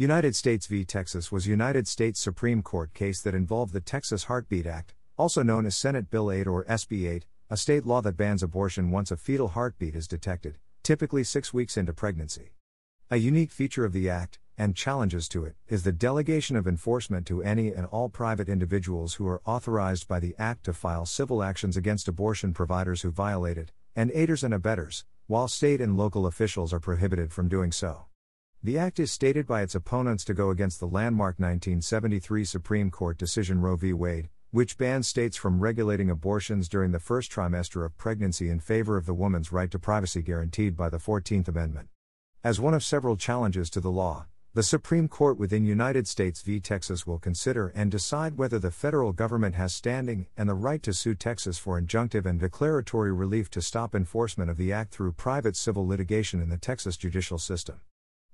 United States v. Texas was United States Supreme Court case that involved the Texas Heartbeat Act, also known as Senate Bill 8 or SB 8, a state law that bans abortion once a fetal heartbeat is detected, typically 6 weeks into pregnancy. A unique feature of the act, and challenges to it, is the delegation of enforcement to any and all private individuals who are authorized by the act to file civil actions against abortion providers who violate it, and aiders and abettors, while state and local officials are prohibited from doing so. The act is stated by its opponents to go against the landmark 1973 Supreme Court decision Roe v. Wade, which bans states from regulating abortions during the first trimester of pregnancy in favor of the woman's right to privacy guaranteed by the 14th Amendment. As one of several challenges to the law, the Supreme Court within United States v. Texas will consider and decide whether the federal government has standing and the right to sue Texas for injunctive and declaratory relief to stop enforcement of the act through private civil litigation in the Texas judicial system.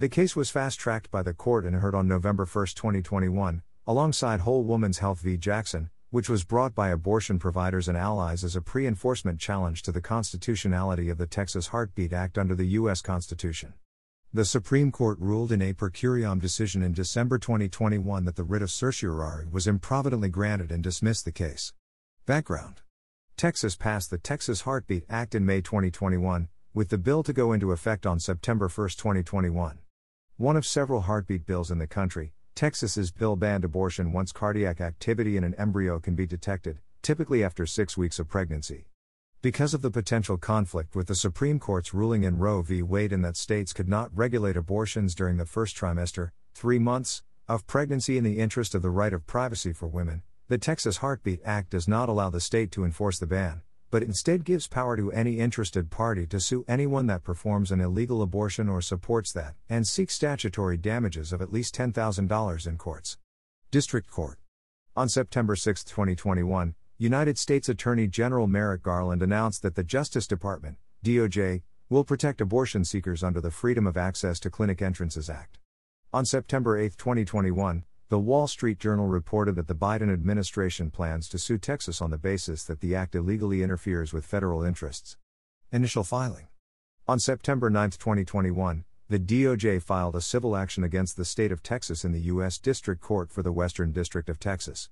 The case was fast tracked by the court and heard on November 1, 2021, alongside Whole Woman's Health v. Jackson, which was brought by abortion providers and allies as a pre enforcement challenge to the constitutionality of the Texas Heartbeat Act under the U.S. Constitution. The Supreme Court ruled in a per curiam decision in December 2021 that the writ of certiorari was improvidently granted and dismissed the case. Background Texas passed the Texas Heartbeat Act in May 2021, with the bill to go into effect on September 1, 2021. One of several heartbeat bills in the country, Texas's bill banned abortion once cardiac activity in an embryo can be detected, typically after six weeks of pregnancy. Because of the potential conflict with the Supreme Court's ruling in Roe v. Wade in that states could not regulate abortions during the first trimester, three months, of pregnancy in the interest of the right of privacy for women, the Texas Heartbeat Act does not allow the state to enforce the ban, but instead gives power to any interested party to sue anyone that performs an illegal abortion or supports that, and seek statutory damages of at least $10,000 in courts. District Court. On September 6, 2021, United States Attorney General Merrick Garland announced that the Justice Department, DOJ, will protect abortion seekers under the Freedom of Access to Clinic Entrances Act. On September 8, 2021, the Wall Street Journal reported that the Biden administration plans to sue Texas on the basis that the act illegally interferes with federal interests. Initial filing. On September 9, 2021, the DOJ filed a civil action against the state of Texas in the U.S. District Court for the Western District of Texas.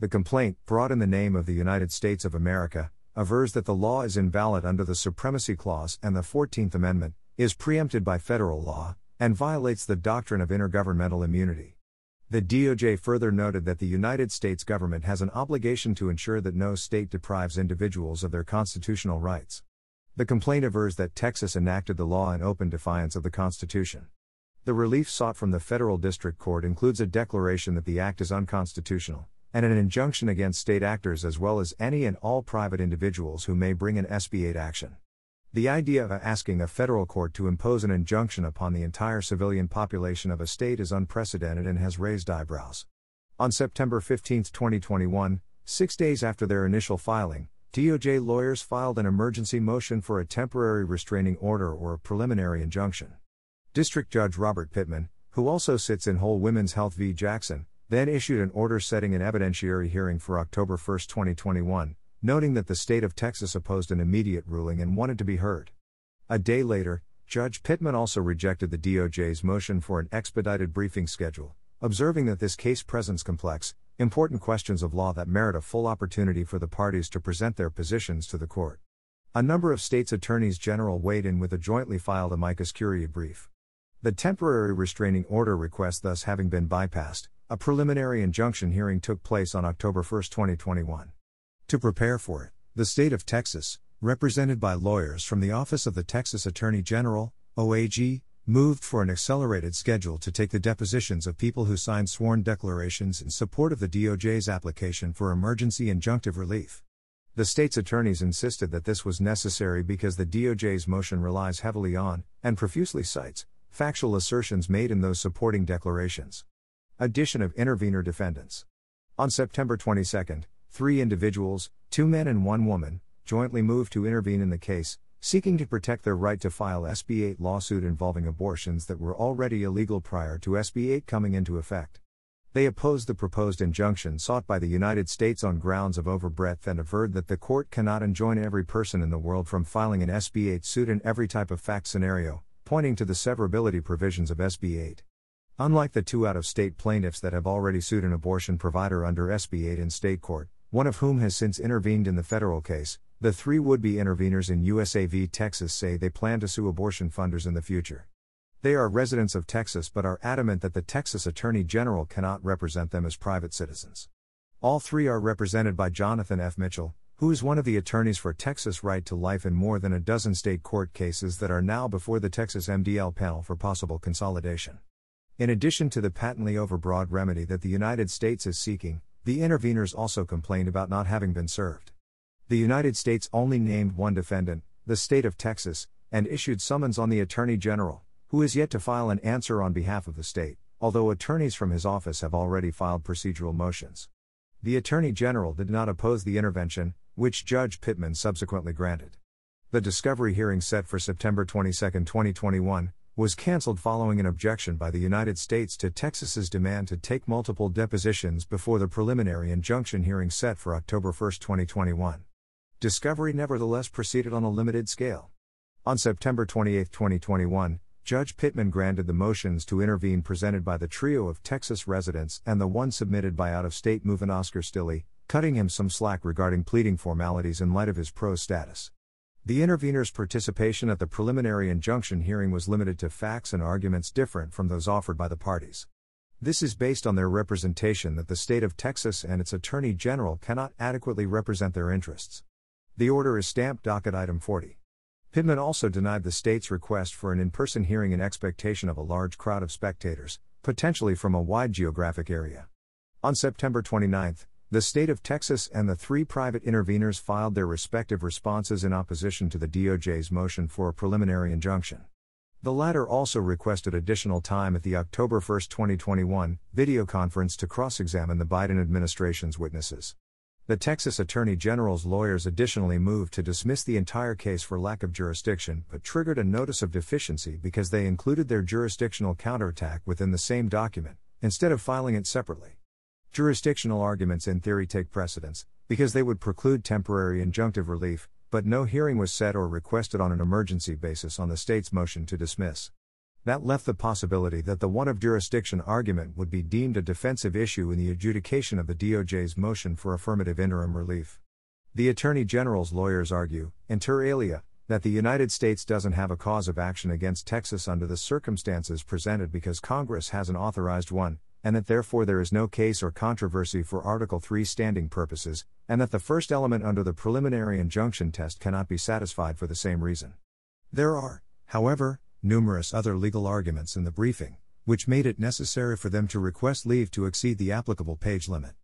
The complaint, brought in the name of the United States of America, avers that the law is invalid under the Supremacy Clause and the 14th Amendment, is preempted by federal law, and violates the doctrine of intergovernmental immunity. The DOJ further noted that the United States government has an obligation to ensure that no state deprives individuals of their constitutional rights. The complaint avers that Texas enacted the law in open defiance of the Constitution. The relief sought from the federal district court includes a declaration that the act is unconstitutional, and an injunction against state actors as well as any and all private individuals who may bring an SB 8 action. The idea of asking a federal court to impose an injunction upon the entire civilian population of a state is unprecedented and has raised eyebrows. On September 15, 2021, six days after their initial filing, DOJ lawyers filed an emergency motion for a temporary restraining order or a preliminary injunction. District Judge Robert Pittman, who also sits in Whole Women's Health v. Jackson, then issued an order setting an evidentiary hearing for October 1, 2021, noting that the state of Texas opposed an immediate ruling and wanted to be heard. A day later, Judge Pittman also rejected the DOJ's motion for an expedited briefing schedule, observing that this case presents complex, important questions of law that merit a full opportunity for the parties to present their positions to the court. A number of states' attorneys general weighed in with a jointly filed amicus curiae brief. The temporary restraining order request thus having been bypassed, a preliminary injunction hearing took place on October 1, 2021. To prepare for it, the state of Texas, represented by lawyers from the Office of the Texas Attorney General, OAG, moved for an accelerated schedule to take the depositions of people who signed sworn declarations in support of the DOJ's application for emergency injunctive relief. The state's attorneys insisted that this was necessary because the DOJ's motion relies heavily on, and profusely cites, factual assertions made in those supporting declarations. Addition of intervener defendants. On September 22, three individuals, two men and one woman, jointly moved to intervene in the case, seeking to protect their right to file SB 8 lawsuit involving abortions that were already illegal prior to SB 8 coming into effect. They opposed the proposed injunction sought by the United States on grounds of overbreadth and averred that the court cannot enjoin every person in the world from filing an SB 8 suit in every type of fact scenario, pointing to the severability provisions of SB 8. Unlike the two out of state plaintiffs that have already sued an abortion provider under SB 8 in state court, one of whom has since intervened in the federal case, the three would be interveners in USA v. Texas say they plan to sue abortion funders in the future. They are residents of Texas but are adamant that the Texas Attorney General cannot represent them as private citizens. All three are represented by Jonathan F. Mitchell, who is one of the attorneys for Texas Right to Life in more than a dozen state court cases that are now before the Texas MDL panel for possible consolidation. In addition to the patently overbroad remedy that the United States is seeking, the interveners also complained about not having been served. The United States only named one defendant, the state of Texas, and issued summons on the Attorney General, who is yet to file an answer on behalf of the state, although attorneys from his office have already filed procedural motions. The Attorney General did not oppose the intervention, which Judge Pittman subsequently granted. The discovery hearing set for September 22, 2021, was canceled following an objection by the United States to Texas's demand to take multiple depositions before the preliminary injunction hearing set for October 1, 2021. Discovery nevertheless proceeded on a limited scale. On September 28, 2021, Judge Pittman granted the motions to intervene presented by the trio of Texas residents and the one submitted by out of state movant Oscar Stilley, cutting him some slack regarding pleading formalities in light of his pro status. The intervener's participation at the preliminary injunction hearing was limited to facts and arguments different from those offered by the parties. This is based on their representation that the state of Texas and its Attorney General cannot adequately represent their interests. The order is stamped docket item 40. Pittman also denied the state's request for an in person hearing in expectation of a large crowd of spectators, potentially from a wide geographic area. On September 29, the state of Texas and the three private interveners filed their respective responses in opposition to the DOJ's motion for a preliminary injunction. The latter also requested additional time at the October 1, 2021, video conference to cross examine the Biden administration's witnesses. The Texas Attorney General's lawyers additionally moved to dismiss the entire case for lack of jurisdiction, but triggered a notice of deficiency because they included their jurisdictional counterattack within the same document, instead of filing it separately. Jurisdictional arguments in theory take precedence, because they would preclude temporary injunctive relief, but no hearing was set or requested on an emergency basis on the state's motion to dismiss. That left the possibility that the one of jurisdiction argument would be deemed a defensive issue in the adjudication of the DOJ's motion for affirmative interim relief. The Attorney General's lawyers argue, inter alia, that the United States doesn't have a cause of action against Texas under the circumstances presented because Congress hasn't authorized one, and that therefore there is no case or controversy for Article 3 standing purposes, and that the first element under the preliminary injunction test cannot be satisfied for the same reason. There are, however, numerous other legal arguments in the briefing, which made it necessary for them to request leave to exceed the applicable page limit.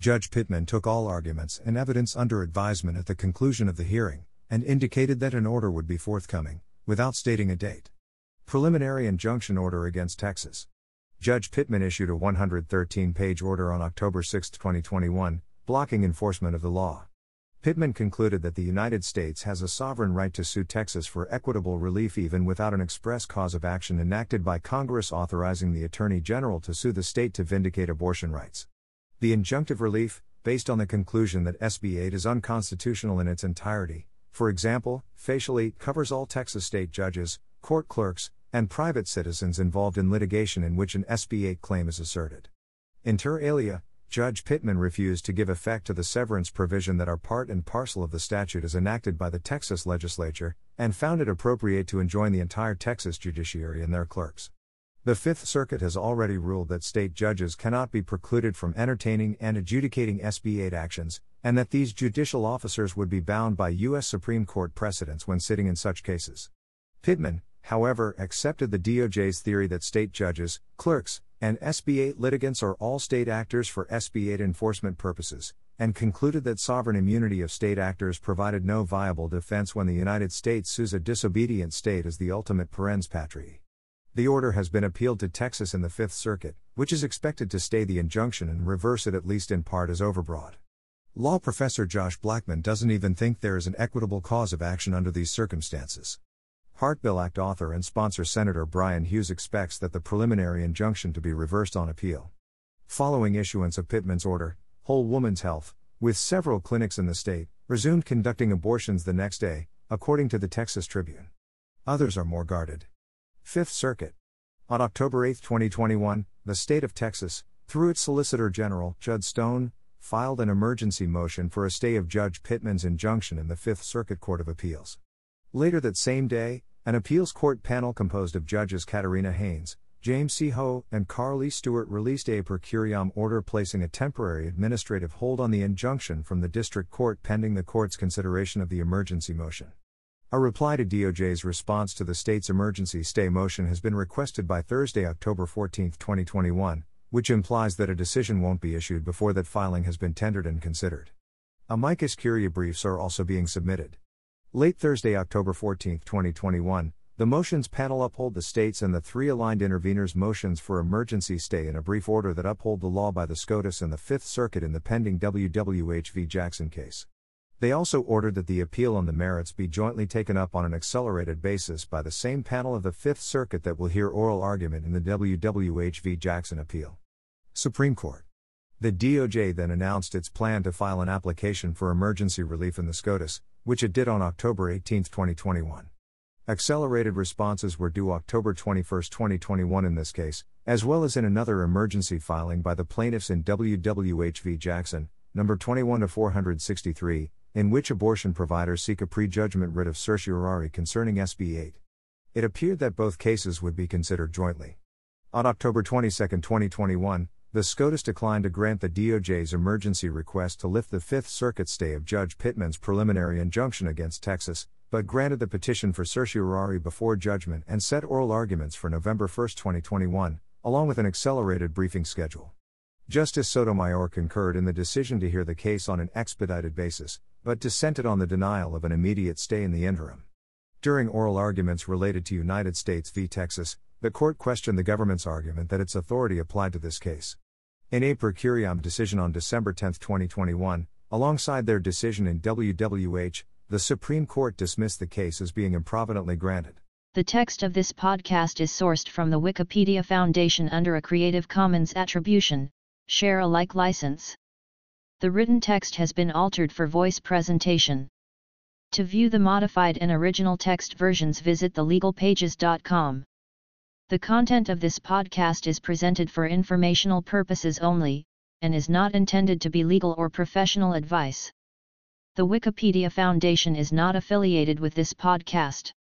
Judge Pittman took all arguments and evidence under advisement at the conclusion of the hearing, and indicated that an order would be forthcoming, without stating a date. Preliminary injunction order against Texas. Judge Pittman issued a 113 page order on October 6, 2021, blocking enforcement of the law. Pittman concluded that the United States has a sovereign right to sue Texas for equitable relief even without an express cause of action enacted by Congress authorizing the Attorney General to sue the state to vindicate abortion rights. The injunctive relief, based on the conclusion that SB 8 is unconstitutional in its entirety, for example, facially, covers all Texas state judges, court clerks, and private citizens involved in litigation in which an SB 8 claim is asserted. Inter alia, Judge Pittman refused to give effect to the severance provision that are part and parcel of the statute as enacted by the Texas legislature, and found it appropriate to enjoin the entire Texas judiciary and their clerks. The Fifth Circuit has already ruled that state judges cannot be precluded from entertaining and adjudicating SB 8 actions, and that these judicial officers would be bound by U.S. Supreme Court precedents when sitting in such cases. Pittman, however, accepted the DOJ's theory that state judges, clerks, and SB 8 litigants are all state actors for SB 8 enforcement purposes, and concluded that sovereign immunity of state actors provided no viable defense when the United States sues a disobedient state as the ultimate parens patriae. The order has been appealed to Texas in the Fifth Circuit, which is expected to stay the injunction and reverse it at least in part as overbroad. Law professor Josh Blackman doesn't even think there is an equitable cause of action under these circumstances. Heart Bill Act author and sponsor Senator Bryan Hughes expects that the preliminary injunction to be reversed on appeal. Following issuance of Pittman's order, Whole Woman's Health, with several clinics in the state, resumed conducting abortions the next day, according to the Texas Tribune. Others are more guarded. Fifth Circuit. On October 8, 2021, the state of Texas, through its Solicitor General, Judd Stone, filed an emergency motion for a stay of Judge Pittman's injunction in the Fifth Circuit Court of Appeals. Later that same day, an appeals court panel composed of judges Catharina Haynes, James C. Ho, and Carl E. Stewart released a per curiam order placing a temporary administrative hold on the injunction from the district court pending the court's consideration of the emergency motion. A reply to DOJ's response to the state's emergency stay motion has been requested by Thursday, October 14, 2021, which implies that a decision won't be issued before that filing has been tendered and considered. Amicus curiae briefs are also being submitted. Late Thursday, October 14, 2021, the motions panel uphold the state's and the three aligned interveners' motions for emergency stay in a brief order that uphold the law by the SCOTUS and the Fifth Circuit in the pending WWH v. Jackson case. They also ordered that the appeal on the merits be jointly taken up on an accelerated basis by the same panel of the Fifth Circuit that will hear oral argument in the WWH v. Jackson appeal. Supreme Court. The DOJ then announced its plan to file an application for emergency relief in the SCOTUS, which it did on October 18, 2021. Accelerated responses were due October 21, 2021 in this case, as well as in another emergency filing by the plaintiffs in WWH v. Jackson, number 21 463, in which abortion providers seek a prejudgment writ of certiorari concerning SB 8. It appeared that both cases would be considered jointly. On October 22, 2021, the SCOTUS declined to grant the DOJ's emergency request to lift the Fifth Circuit stay of Judge Pittman's preliminary injunction against Texas, but granted the petition for certiorari before judgment and set oral arguments for November 1, 2021, along with an accelerated briefing schedule. Justice Sotomayor concurred in the decision to hear the case on an expedited basis, but dissented on the denial of an immediate stay in the interim. During oral arguments related to United States v. Texas, the court questioned the government's argument that its authority applied to this case. In a per curiam decision on December 10, 2021, alongside their decision in WWH, the Supreme Court dismissed the case as being improvidently granted. The text of this podcast is sourced from the Wikipedia Foundation under a Creative Commons Attribution, Share Alike license. The written text has been altered for voice presentation. To view the modified and original text versions visit thelegalpages.com. The content of this podcast is presented for informational purposes only, and is not intended to be legal or professional advice. The Wikipedia Foundation is not affiliated with this podcast.